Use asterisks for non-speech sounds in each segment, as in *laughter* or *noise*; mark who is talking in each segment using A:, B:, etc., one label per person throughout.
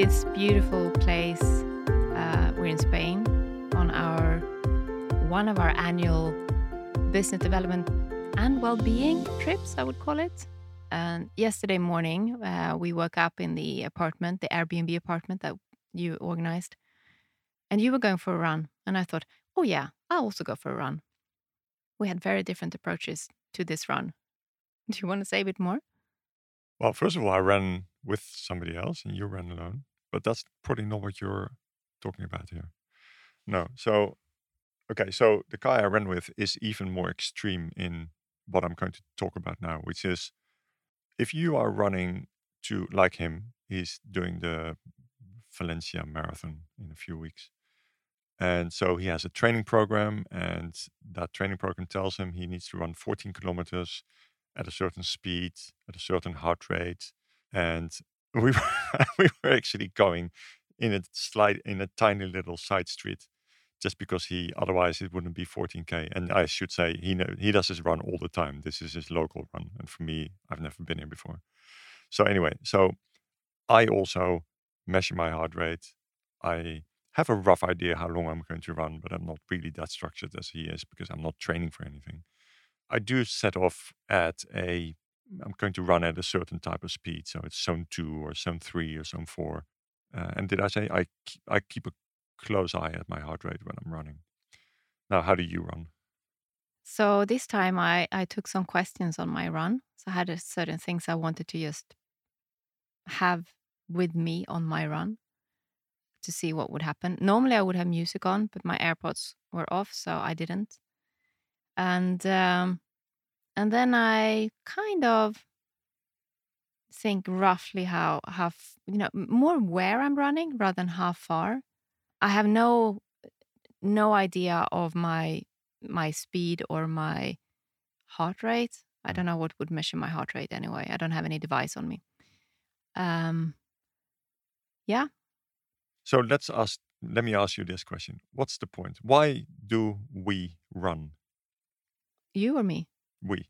A: this beautiful place. Uh, we're in Spain on our one of our annual business development and well-being trips, I would call it. And yesterday morning, uh, we woke up in the apartment, the Airbnb apartment that you organized, and you were going for a run. And I thought, oh yeah, I'll also go for a run. We had very different approaches to this run. Do you want to say a bit more?
B: Well, first of all, I ran with somebody else and you ran alone, but that's probably not what you're talking about here. No. So, okay. So the guy I ran with is even more extreme in what I'm going to talk about now, which is if you are running to, like him, he's doing the Valencia Marathon in a few weeks. And so he has a training program, and that training program tells him he needs to run 14 kilometers at a certain speed, at a certain heart rate. And we were, *laughs* we were actually going in a slight, in a tiny little side street just because he otherwise it wouldn't be 14k and i should say he know, he does his run all the time. This is his local run. And for me i've never been here before. So anyway so i also measure my heart rate. I have a rough idea how long i'm going to run but i'm not really that structured as he is because i'm not training for anything. I do set off at a, I'm going to run at a certain type of speed. So it's zone two or zone three or zone four. Uh, and did I say I, I keep a close eye at my heart rate when I'm running? Now, how do you run?
A: So this time I, I took some questions on my run. So I had certain things I wanted to just have with me on my run to see what would happen. Normally I would have music on, but my AirPods were off, so I didn't and um, and then I kind of think roughly how how you know more where I'm running rather than how far. I have no no idea of my my speed or my heart rate. I don't know what would measure my heart rate anyway. I don't have any device on me. Um, yeah.
B: So let's ask. Let me ask you this question: What's the point? Why do we run?
A: You or me?
B: We,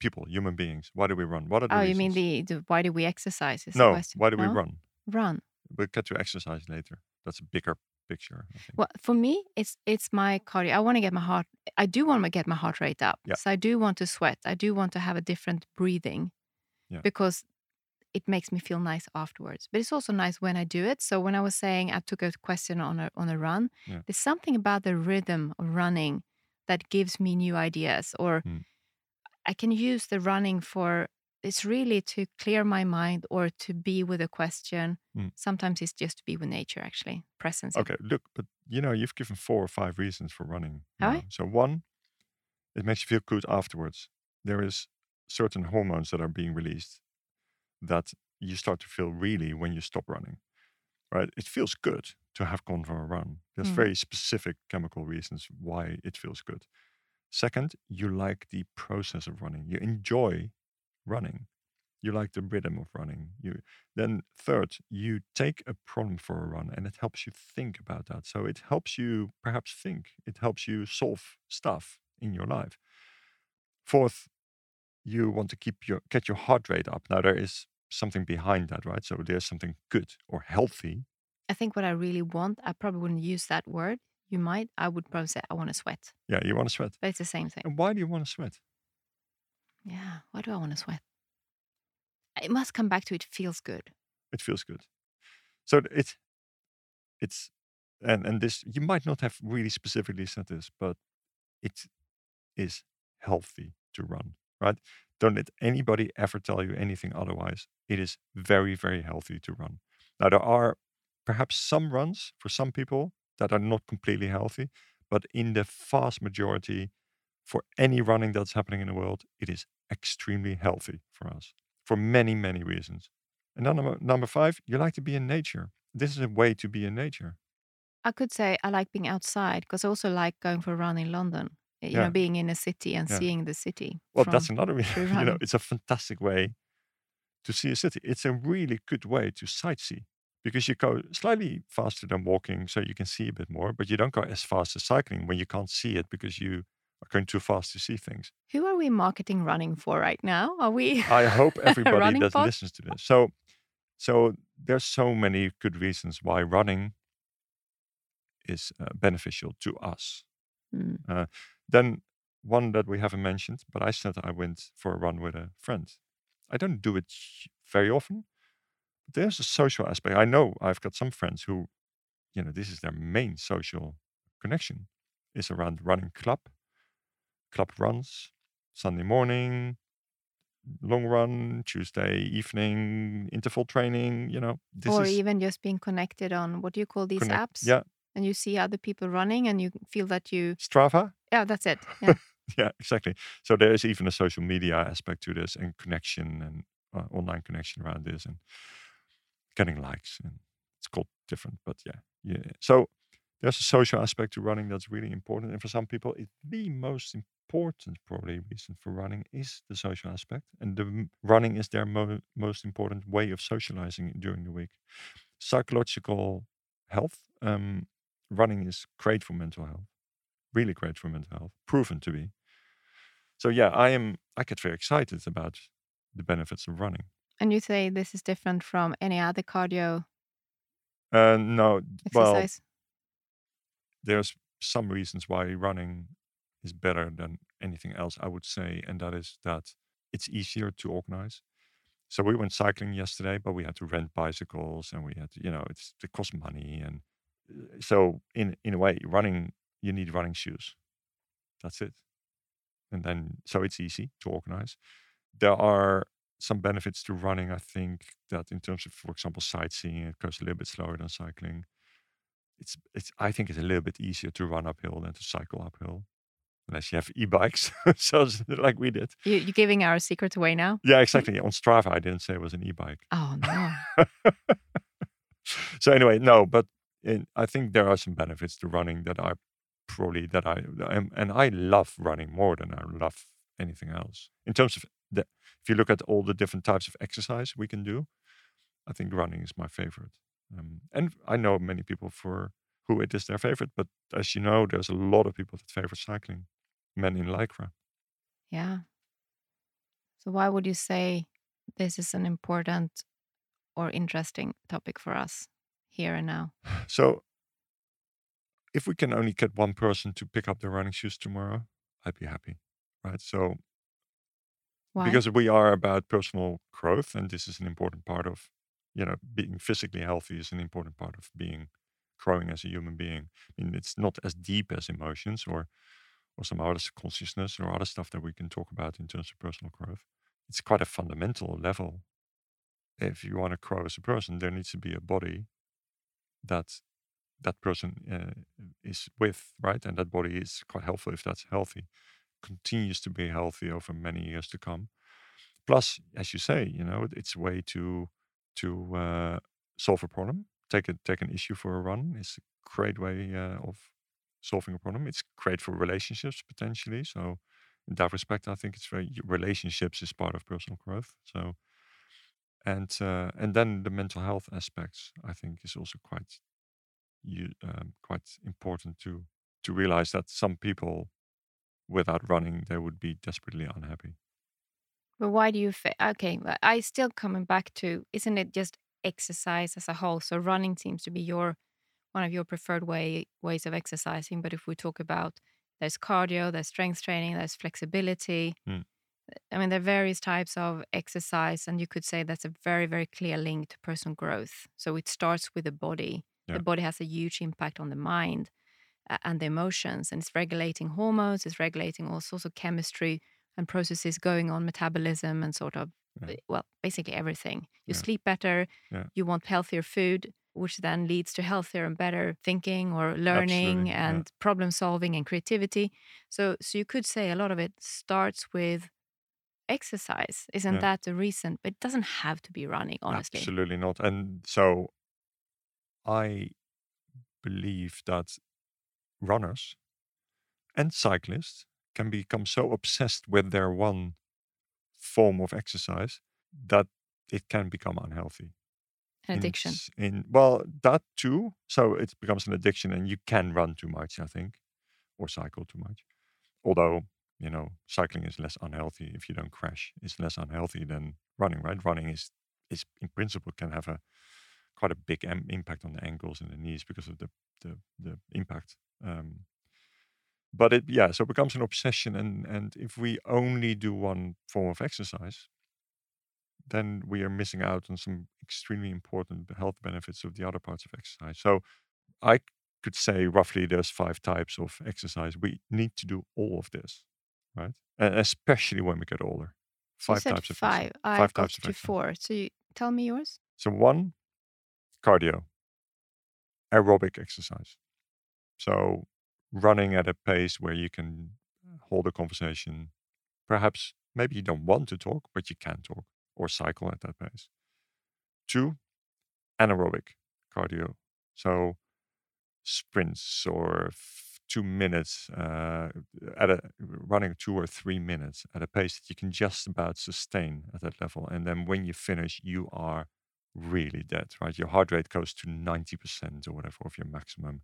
B: people, human beings. Why do we run? What are the
A: Oh,
B: you
A: mean the, the why do we exercise? Is the
B: No,
A: question.
B: why do we run?
A: Run.
B: We'll get to exercise later. That's a bigger picture.
A: Well, for me, it's it's my cardio. I want to get my heart. I do want to get my heart rate up.
B: Yeah.
A: So I do want to sweat. I do want to have a different breathing,
B: Yeah.
A: because it makes me feel nice afterwards. But it's also nice when I do it. So when I was saying I took a question on a on a run,
B: Yeah.
A: there's something about the rhythm of running that gives me new ideas, or
B: Mm.
A: I can use the running for. It's really to clear my mind or to be with a question.
B: Mm.
A: Sometimes it's just to be with nature, actually, presence.
B: Okay, look, but you know, you've given four or five reasons for running.
A: Have. I?
B: So one, it makes you feel good afterwards. There is certain hormones that are being released that you start to feel really when you stop running. Right? It feels good to have gone for a run. There's
A: Mm.
B: very specific chemical reasons why it feels good. Second, you like the process of running. You enjoy running. You like the rhythm of running. You then third, you take a problem for a run and it helps you think about that. So it helps you perhaps think. It helps you solve stuff in your life. Fourth, you want to keep your get your heart rate up. Now there is something behind that, right? So there's something good or healthy.
A: I think what I really want, I probably wouldn't use that word. You might. I would probably say I want to sweat,
B: Yeah, you want to sweat.
A: but it's the same thing.
B: And why do you want to sweat?
A: Yeah. Why do I want to sweat? It must come back to it feels good.
B: It feels good. So it it's and and this you might not have really specifically said this, but it is healthy to run, right? Don't let anybody ever tell you anything otherwise. It is very, very healthy to run. Now there are perhaps some runs for some people that are not completely healthy, but in the vast majority, for any running that's happening in the world, it is extremely healthy for us for many, many reasons. And then number, number five, you like to be in nature. This is a way to be in nature.
A: I could say I like being outside because I also like going for a run in London. You
B: Yeah.
A: know, being in a city and
B: Yeah.
A: seeing the city.
B: Well, that's another reason. *laughs* you know, it's a fantastic way to see a city. It's a really good way to sightsee because you go slightly faster than walking, so you can see a bit more, but you don't go as fast as cycling when you can't see it because you are going too fast to see things.
A: Who are we marketing running for right now? Are we?
B: I hope *laughs* everybody that
A: pod?
B: listens to this. So, so there's so many good reasons why running is uh, beneficial to us.
A: Mm.
B: Uh, then one that we haven't mentioned, but I said I went for a run with a friend. I don't do it very often. There's a social aspect. I know I've got some friends who, you know, this is their main social connection is around running club, club runs, Sunday morning, long run, Tuesday evening, interval training, you know. This
A: or even just being connected on what do you call these
B: connect-
A: apps?
B: Yeah,
A: And you see other people running and you feel that you,
B: Strava.
A: yeah, that's it. *laughs* Yeah.
B: yeah, exactly. So there is even a social media aspect to this and connection and uh, online connection around this and getting likes and it's called different, but yeah, yeah. So there's a social aspect to running that's really important, and for some people, it's the most important probably reason for running is the social aspect, and the running is their mo- most important way of socializing during the week. Psychological health, um, running is great for mental health, really great for mental health, proven to be. So yeah, I am. I get very excited about the benefits of running.
A: And you say this is different from any other cardio
B: Uh, no, well, there's some reasons why running is better than anything else, I would say, and that is that it's easier to organize. So we went cycling yesterday, but we had to rent bicycles, and we had to, you know, it's it costs money, and uh, so in in a way, running you need running shoes. That's it, and then so it's easy to organize. There are some benefits to running. I think that in terms of, for example, sightseeing, it goes a little bit slower than cycling it's it's I think it's a little bit easier to run uphill than to cycle uphill, unless you have *laughs* e-bikes, so *laughs* like we did.
A: You, you're giving our secret away now?
B: Yeah, *laughs* exactly. On Strava, I didn't say it was an e-bike.
A: Oh, no.
B: so anyway, no, but in, I think there are some benefits to running that I probably that I am, and I love running more than I love anything else. In terms of the, if you look at all the different types of exercise we can do, I think running is my favorite. Um, and I know many people for who it is their favorite, but as you know, there's a lot of people that favor cycling, men in lycra.
A: Yeah. So, why would you say this is an important or interesting topic for us here and now? *sighs*
B: So, if we can only get one person to pick up their running shoes tomorrow, I'd be happy, right? So,
A: Why?
B: because we are about personal growth, and this is an important part of, you know, being physically healthy is an important part of being growing as a human being. I mean, it's not as deep as emotions or or some other consciousness or other stuff that we can talk about in terms of personal growth. It's quite a fundamental level. If you want to grow as a person, there needs to be a body that that person uh, is with, right? And that body is quite helpful if that's healthy, continues to be healthy over many years to come. Plus, as you say, you know, it's a way to to uh, solve a problem. Take a take an issue for a run is a great way uh, of solving a problem. It's great for relationships potentially. So, in that respect, I think it's very relationships is part of personal growth. So, and uh, and then the mental health aspects, I think, is also quite you um, quite important to to realize that some people without running they would be desperately unhappy.
A: But why do you okay? I still coming back to isn't it just exercise as a whole? So running seems to be your one of your preferred way ways of exercising. But if we talk about there's cardio, there's strength training, there's flexibility.
B: Mm.
A: I mean, there are various types of exercise, and you could say that's a very, very clear link to personal growth. So it starts with the body.
B: Yeah.
A: The body has a huge impact on the mind and the emotions, and it's regulating hormones, it's regulating all sorts of chemistry and processes going on, metabolism, and sort of,
B: Yeah.
A: uh, well, basically everything. You
B: Yeah.
A: sleep better,
B: Yeah.
A: you want healthier food, which then leads to healthier and better thinking or learning
B: Absolutely,
A: and problem solving and creativity. So, so you could say a lot of it starts with exercise. Isn't that the reason? But it doesn't have to be running, honestly.
B: Absolutely not. And so I believe that runners and cyclists can become so obsessed with their one form of exercise that it can become unhealthy.
A: An addiction.
B: s- In well, that too. So it becomes an addiction, and you can run too much, I think, or cycle too much. Although you know, cycling is less unhealthy if you don't crash. It's less unhealthy than running, right? Running is is in principle can have a quite a big am- impact on the ankles and the knees because of the the, the impact. Um, but it yeah, so it becomes an obsession, and and if we only do one form of exercise, then we are missing out on some extremely important health benefits of the other parts of exercise. So I could say roughly there's five types of exercise. We need to do all of this, right? And especially when we get older.
A: So
B: Five
A: said
B: types of
A: five.
B: exercise. Five types of exercise.
A: four. So you tell me yours.
B: So one, cardio, aerobic exercise. So running at a pace where you can hold a conversation. Perhaps maybe you don't want to talk, but you can talk or cycle at that pace. Two, anaerobic cardio. So sprints or two minutes uh, at a running two or three minutes at a pace that you can just about sustain at that level. And then when you finish, you are really dead, right? Your heart rate goes to 90% or whatever of your maximum.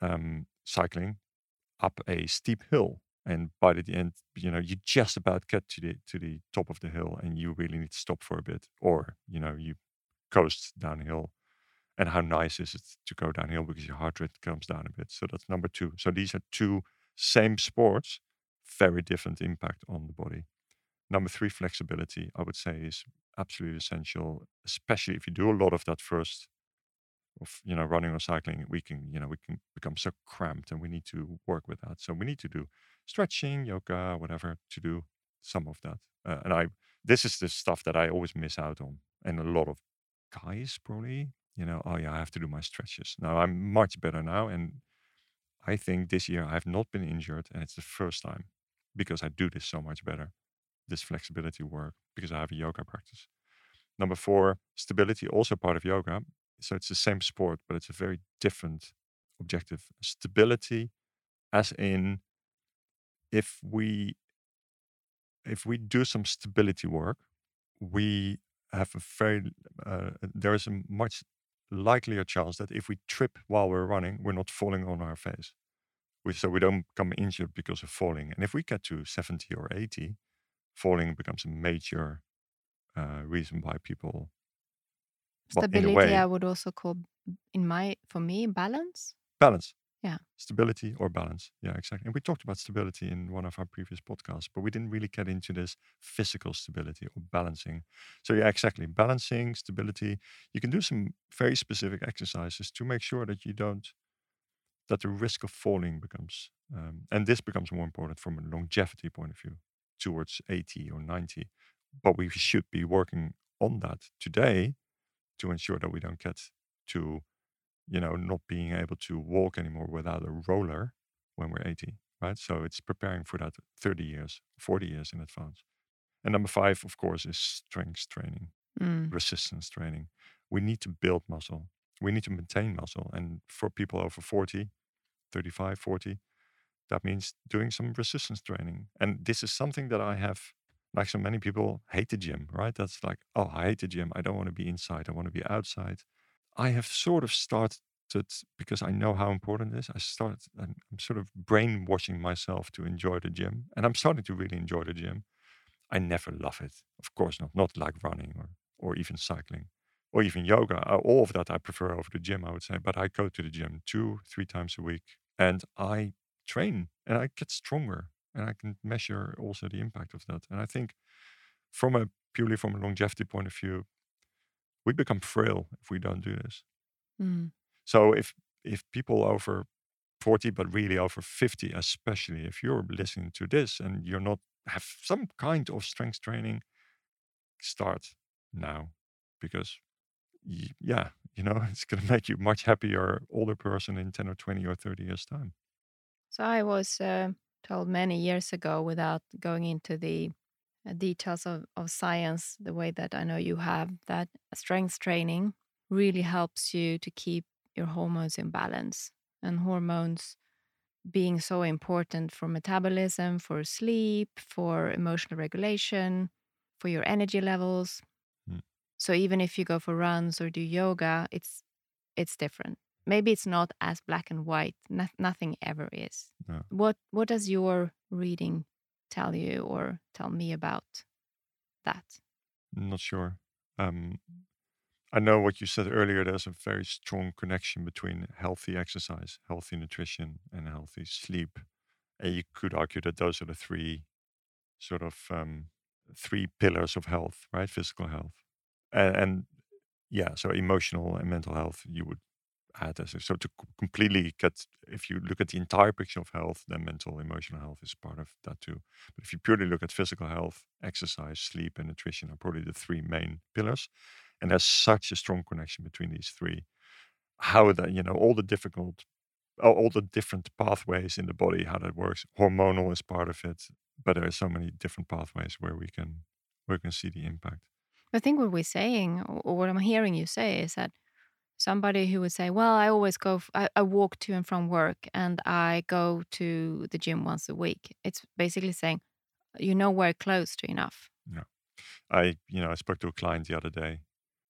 B: Um, cycling up a steep hill. And by the end, you know, you just about get to the to the top of the hill and you really need to stop for a bit. Or, you know, you coast downhill. And how nice is it to go downhill because your heart rate comes down a bit. So that's number two. So these are two same sports, very different impact on the body. Number three, flexibility, I would say, is absolutely essential, especially if you do a lot of that first of you know running or cycling we can you know we can become so cramped and we need to work with that. So we need to do stretching yoga whatever to do some of that. Uh, and i this is the stuff that i always miss out on and a lot of guys probably you know oh yeah i have to do my stretches. Now i'm much better now and i think this year i've not been injured and it's the first time because i do this so much better this flexibility work because i have a yoga practice. Number four stability also part of yoga so it's the same sport, but it's a very different objective. Stability, as in, if we if we do some stability work, we have a very uh, there is a much likelier chance that if we trip while we're running, we're not falling on our face. We, so we don't become injured because of falling. And if we get to 70 or 80, falling becomes a major uh, reason why people
A: Stability, I would also call, in my, for me, balance.
B: balance.
A: Yeah.
B: Stability or balance. Yeah, exactly. And we talked about stability in one of our previous podcasts, but we didn't really get into this physical stability or balancing. So, yeah, exactly. Balancing, stability. You can do some very specific exercises to make sure that you don't, that the risk of falling becomes, um, and this becomes more important from a longevity point of view towards 80 or 90. But we should be working on that today to ensure that we don't get to you know not being able to walk anymore without a roller when we're 80 right? So it's preparing for that 30 years 40 years in advance. And number five of course is strength training
A: Mm.
B: resistance training. We need to build muscle. We need to maintain muscle. And for people over 40 35 40 that means doing some resistance training. And this is something that i have like so many people hate the gym right? That's like oh i hate the gym. I don't want to be inside. I want to be outside. I have sort of started because i know how important it is i started i'm I'm sort of brainwashing myself to enjoy the gym and i'm starting to really enjoy the gym. I never love it of course not not like running or or even cycling or even yoga Uh, all of that i prefer over the gym i would say but i go to the gym two three times a week and i train and i get stronger and I can measure also the impact of that. And I think from a purely from a longevity point of view, we become frail if we don't do this.
A: Mm.
B: So if if people over 40 but really over 50 especially if you're listening to this and you're not have some kind of strength training start now because y- yeah you know *laughs* it's going to make you much happier older person in 10 or 20 or 30 years time
A: So I was uh, told many years ago, without going into the uh, details of, of science, the way that I know you have, that strength training really helps you to keep your hormones in balance. And hormones being so important for metabolism, for sleep, for emotional regulation, for your energy levels.
B: Mm.
A: So even if you go for runs or do yoga, it's it's different. Maybe it's not as black and white. No, nothing ever is.
B: No.
A: What what does your reading tell you or tell me about that?
B: not sure um I know what you said earlier. There's a very strong connection between healthy exercise, healthy nutrition, and healthy sleep. And you could argue that those are the three sort of um, three pillars of health, right? Physical health, and, and yeah, so emotional and mental health you would add so to completely get. If you look at the entire picture of health, then mental, emotional health is part of that too. But if you purely look at physical health, exercise, sleep, and nutrition are probably the three main pillars. And there's such a strong connection between these three. How that you know all the difficult all the different pathways in the body, how that works. Hormonal is part of it, but there are so many different pathways where we can where we can see the impact.
A: I think what we're saying, or what I'm hearing you say, is that somebody who would say, "Well, I always go, I, I walk to and from work, and I go to the gym once a week." It's basically saying you're nowhere close to enough.
B: No. I you know, I spoke to a client the other day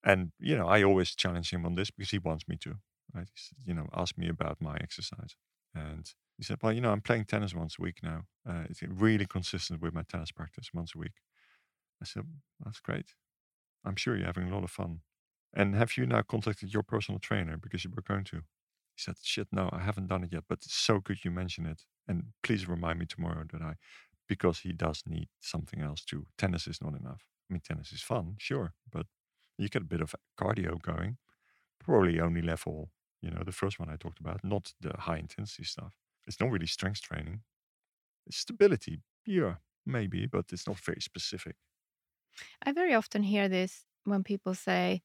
B: and you know, I always challenge him on this because he wants me to. Right? He you know, ask me about my exercise. And he said, Well, you know, I'm playing tennis once a week now. Uh, it's really consistent with my tennis practice once a week. I said, That's great. I'm sure you're having a lot of fun. And have you now contacted your personal trainer because you were going to? He said, Shit, no, I haven't done it yet, but it's so good you mention it. And please remind me tomorrow that I, because he does need something else too. Tennis is not enough. I mean, tennis is fun, sure, but you get a bit of cardio going. Probably only level, you know, the first one I talked about, not the high intensity stuff. It's not really strength training. It's stability, yeah, maybe, but it's not very specific.
A: I very often hear this when people say,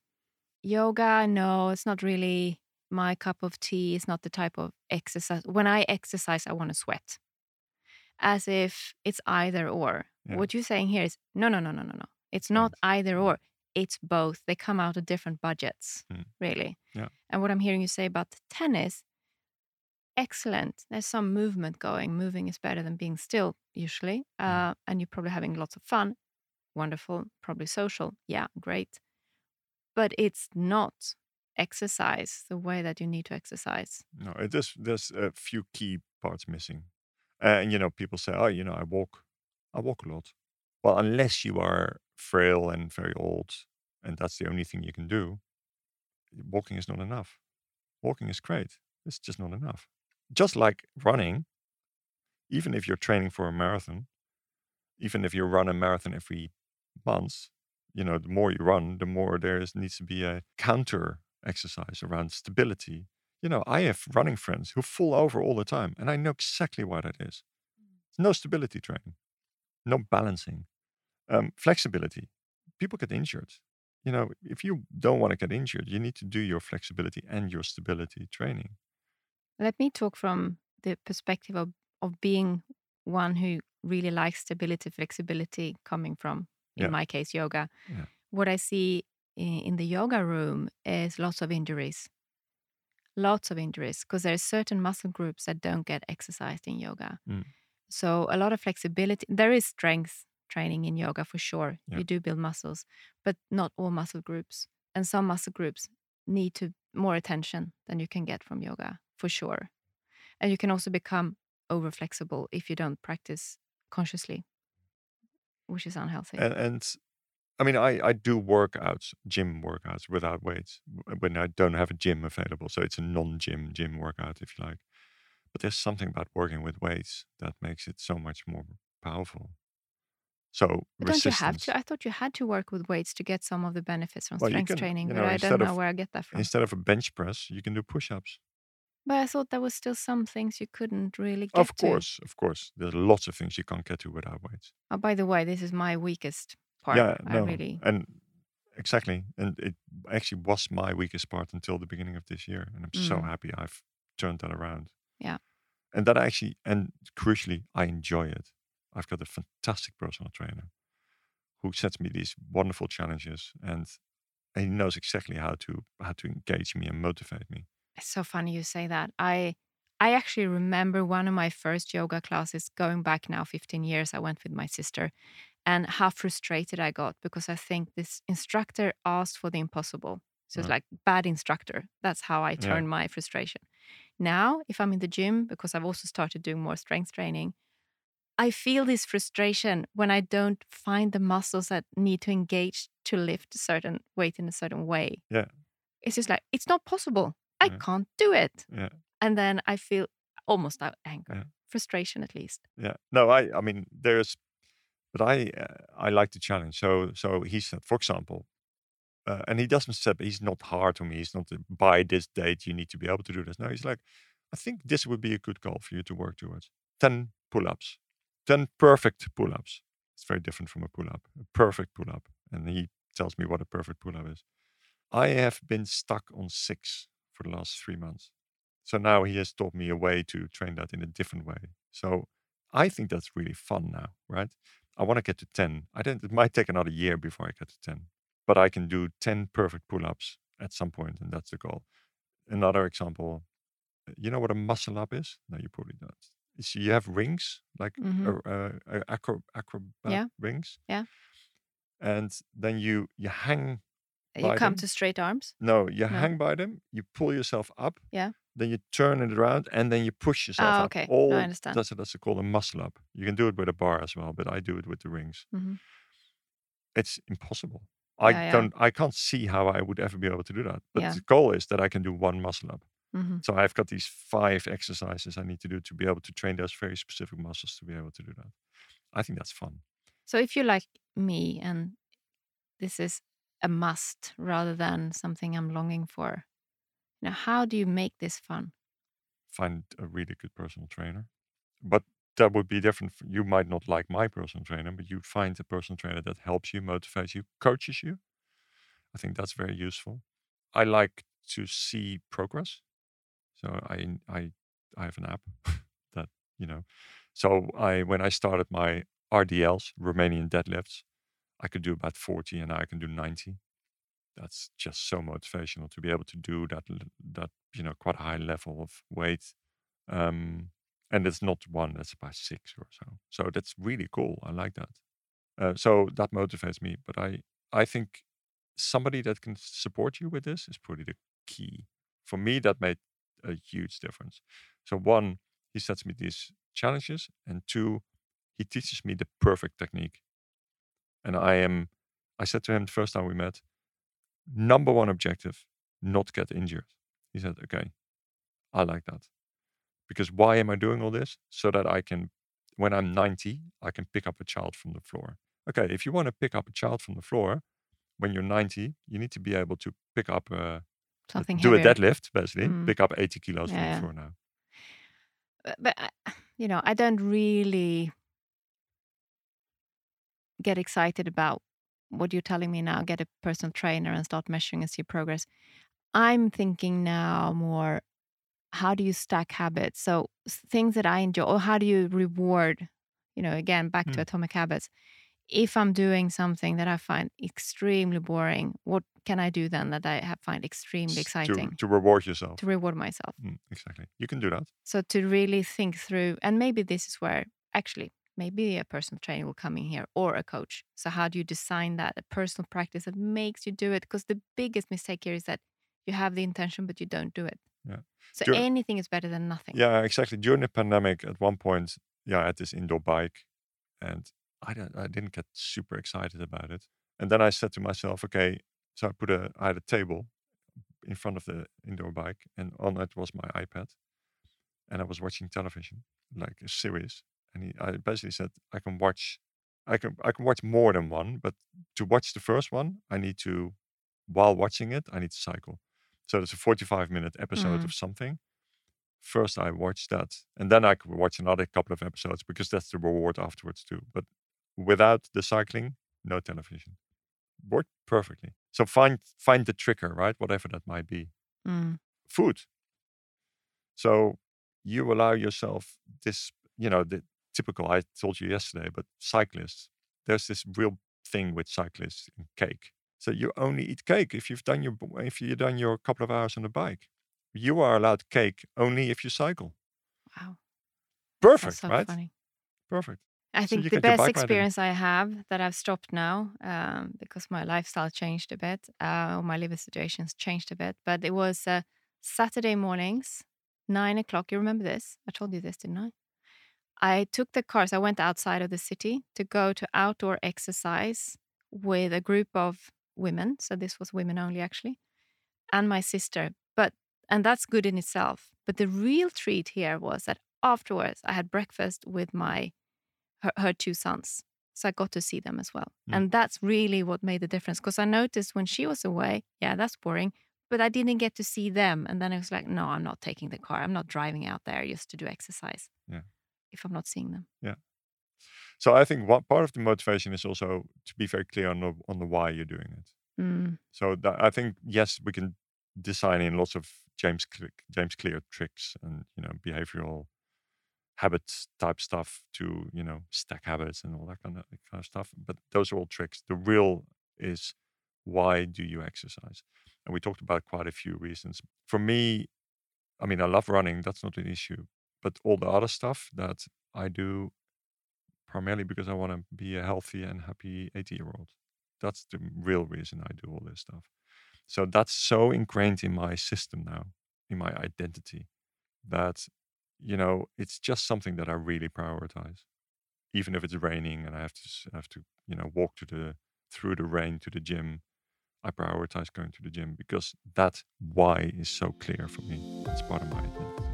A: yoga, no, it's not really my cup of tea. It's not the type of exercise. When I exercise, I want to sweat. As if it's either or.
B: Yeah.
A: What you're saying here is no, no, no, no, no, no. It's not
B: Right.
A: either or. It's both. They come out of different budgets,
B: Mm.
A: really.
B: Yeah.
A: And what I'm hearing you say about tennis, excellent. There's some movement going. Moving is better than being still, usually.
B: Mm.
A: Uh, and you're probably having lots of fun. Wonderful. Probably social. Yeah, great. But it's not exercise the way that you need to exercise.
B: No, it is. There's a few key parts missing, uh, and you know, people say, "Oh, you know, I walk, I walk a lot." Well, unless you are frail and very old, and that's the only thing you can do, walking is not enough. Walking is great. It's just not enough. Just like running, even if you're training for a marathon, even if you run a marathon every month, you know, the more you run, the more there is, needs to be a counter exercise around stability. You know, I have running friends who fall over all the time, and I know exactly why that is. No stability training, no balancing, um, flexibility. People get injured. You know, if you don't want to get injured, you need to do your flexibility and your stability training.
A: Let me talk from the perspective of, of being one who really likes stability, flexibility, coming from, in
B: Yeah.
A: my case, yoga.
B: Yeah.
A: What I see in, in the yoga room is lots of injuries. Lots of injuries because there are certain muscle groups that don't get exercised in yoga.
B: Mm.
A: So a lot of flexibility. There is strength training in yoga for sure.
B: Yeah.
A: You do build muscles, but not all muscle groups. And some muscle groups need to more attention than you can get from yoga for sure. And you can also become over flexible if you don't practice consciously, which is unhealthy.
B: And, and I mean, I, I do workouts, gym workouts without weights when I don't have a gym available. So it's a non gym gym workout, if you like. But there's something about working with weights that makes it so much more powerful. So
A: But don't you have to? I thought you had to work with weights to get some of the benefits from
B: Well,
A: strength
B: can,
A: training,
B: you
A: but I don't know
B: of
A: where I get that from.
B: instead of a bench press, you can do push-ups.
A: But I thought there was still some things you couldn't really get to
B: Of
A: to.
B: course, of course. There's lots of things you can't get to without weights.
A: Oh, by the way, this is my weakest part.
B: Yeah,
A: I
B: no,
A: really
B: and exactly, and it actually was my weakest part until the beginning of this year, and I'm so
A: Mm.
B: happy I've turned that around.
A: Yeah.
B: and that actually, and crucially, I enjoy it. I've got a fantastic personal trainer who sets me these wonderful challenges, and he knows exactly how to how to engage me and motivate me.
A: It's so funny you say that. I I actually remember one of my first yoga classes going back now 15 years. I went with my sister and how frustrated I got because I think this instructor asked for the impossible. So it's
B: Right.
A: like bad instructor. That's how I
B: Yeah.
A: turn my frustration. Now, if I'm in the gym, because I've also started doing more strength training, I feel this frustration when I don't find the muscles that need to engage to lift a certain weight in a certain way.
B: Yeah.
A: It's just like, it's not possible. I
B: Yeah.
A: can't do it.
B: Yeah.
A: And then I feel almost out anger,
B: Yeah.
A: frustration at least.
B: Yeah. No, I I mean there's but I uh, I like to challenge. So so he said, for example, uh, and he doesn't say he's not hard on me. He's not uh, by this date you need to be able to do this. No, he's like, I think this would be a good goal for you to work towards. Ten pull-ups, ten perfect pull-ups. It's very different from a pull-up. A perfect pull-up, and he tells me what a perfect pull-up is. I have been stuck on six for the last three months. So now he has taught me a way to train that in a different way. So I think that's really fun now, right? I want to get to 10. I don't, it might take another year before I get to 10, but I can do 10 perfect pull ups at some point, and that's the goal. Another example, you know what a muscle up is? No, you probably don't. It's, you have rings, like
A: Mhm.
B: uh, uh, uh, acro, acrobat
A: Yeah.
B: rings.
A: Yeah.
B: And then you you hang
A: You come
B: them?
A: to straight arms.
B: no, you
A: No.
B: hang by them, you pull yourself up,
A: Yeah.
B: then you turn it around, and then you push yourself
A: Ah,
B: up.
A: okay. No, I understand.
B: that's that's called a muscle up. You can do it with a bar as well, but I do it with the rings.
A: Mhm.
B: It's impossible. I
A: Yeah, yeah.
B: don't. I can't see how I would ever be able to do that. But
A: Yeah.
B: the goal is that I can do one muscle up.
A: hmm
B: So I've got these five exercises I need to do to be able to train those very specific muscles to be able to do that. I think that's fun.
A: So if you like me and this is a must rather than something I'm longing for, Now, how do you make this fun?
B: Find a really good personal trainer, but that would be different. You might not like my personal trainer, but you find a personal trainer that helps you, motivates you, coaches you. I think that's very useful. I like to see progress. So I I I have an app *laughs* that you know. So I when I started my RDLs, Romanian deadlifts, I could do about 40 and I can do 90. That's just so motivational to be able to do that, that you know quite a high level of weight. Um and it's not one, that's about six or so. So that's really cool. I like that. Uh, so that motivates me. But I I think somebody that can support you with this is probably the key. For me, that made a huge difference. So one, he sets me these challenges, and two, he teaches me the perfect technique. And I am, I said to him the first time we met, number one objective, not get injured. He said, okay, I like that. Because why am I doing all this? So that I can, when I'm 90, I can pick up a child from the floor. Okay, if you want to pick up a child from the floor, when you're 90, you need to be able to pick up a
A: Something
B: do
A: heavier.
B: a deadlift basically,
A: Mm.
B: pick up 80 kilos
A: Yeah,
B: from the floor now.
A: But, but you know, I don't really get excited about what you're telling me now. Get a personal trainer and start measuring and see progress. I'm thinking now more how do you stack habits? So things that I enjoy, or how do you reward? You know, again, back to
B: Hmm.
A: atomic habits. If I'm doing something that I find extremely boring, what can I do then that I have find extremely exciting
B: To, to reward yourself.
A: to reward myself?
B: Mm, exactly. You can do that.
A: So to really think through, and maybe this is where actually maybe a personal trainer will come in here or a coach. So how do you design that a personal practice that makes you do it? Because the biggest mistake here is that you have the intention but you don't do it.
B: Yeah.
A: So
B: Dur-
A: anything is better than nothing.
B: Yeah, exactly. During the pandemic, at one point, yeah, I had this indoor bike, and I don't, I didn't get super excited about it. And then I said to myself, okay, so I put a, I had a table in front of the indoor bike, and on it was my iPad, and I was watching television, like a series. And he, I basically said, I can watch, I can, I can watch more than one, but to watch the first one, I need to, while watching it, I need to cycle. So it's a 45 minute episode
A: Mm.
B: of something. First, I watch that, and then I could watch another couple of episodes because that's the reward afterwards too. But without the cycling, no television. Worked perfectly. So find find the trigger, right? Whatever that might be.
A: Mm.
B: Food. So you allow yourself this, you know, the typical. I told you yesterday, but cyclists. There's this real thing with cyclists and cake. So you only eat cake if you've done your if you've done your couple of hours on the bike. You are allowed cake only if you cycle.
A: Wow.
B: Perfect,
A: That's so
B: right?
A: funny.
B: Perfect.
A: I think
B: you
A: the best
B: bike riding.
A: experience I have that I've stopped now um, because my lifestyle changed a bit, uh, or my liver situation's changed a bit. But it was uh, Saturday mornings, nine o'clock. You remember this? I told you this, didn't I? I took the cars. I went outside of the city to go to outdoor exercise with a group of women. So this was women only, actually, and my sister. But and that's good in itself. But the real treat here was that afterwards I had breakfast with my her, her two sons. So I got to see them as well.
B: Mm.
A: And that's really what made the difference. Because I noticed when she was away, yeah, that's boring. But I didn't get to see them. And then I was like, no, I'm not taking the car. I'm not driving out there just to do exercise.
B: Yeah.
A: If I'm not seeing them. Yeah.
B: So I think what part of the motivation is also to be very clear on the on the why you're doing it.
A: Mm.
B: So that, I think yes, we can design in lots of James Cle- James Clear tricks and you know behavioral habits type stuff to you know stack habits and all that kind of kind of stuff. But those are all tricks. The real is why do you exercise? And we talked about quite a few reasons. For me, I mean, I love running. That's not an issue. But all the other stuff that I do primarily because I want to be a healthy and happy 80 year old. That's the real reason I do all this stuff. So that's so ingrained in my system now, in my identity, that, you know, it's just something that I really prioritize. Even if it's raining and I have to, have to, you know, walk to the, through the rain to the gym, I prioritize going to the gym because that why is so clear for me. It's part of my identity.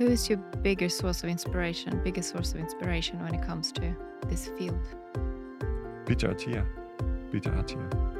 A: Who is your biggest source of inspiration, biggest source of inspiration when it comes to this field?
B: Peter Attia. Peter Attia.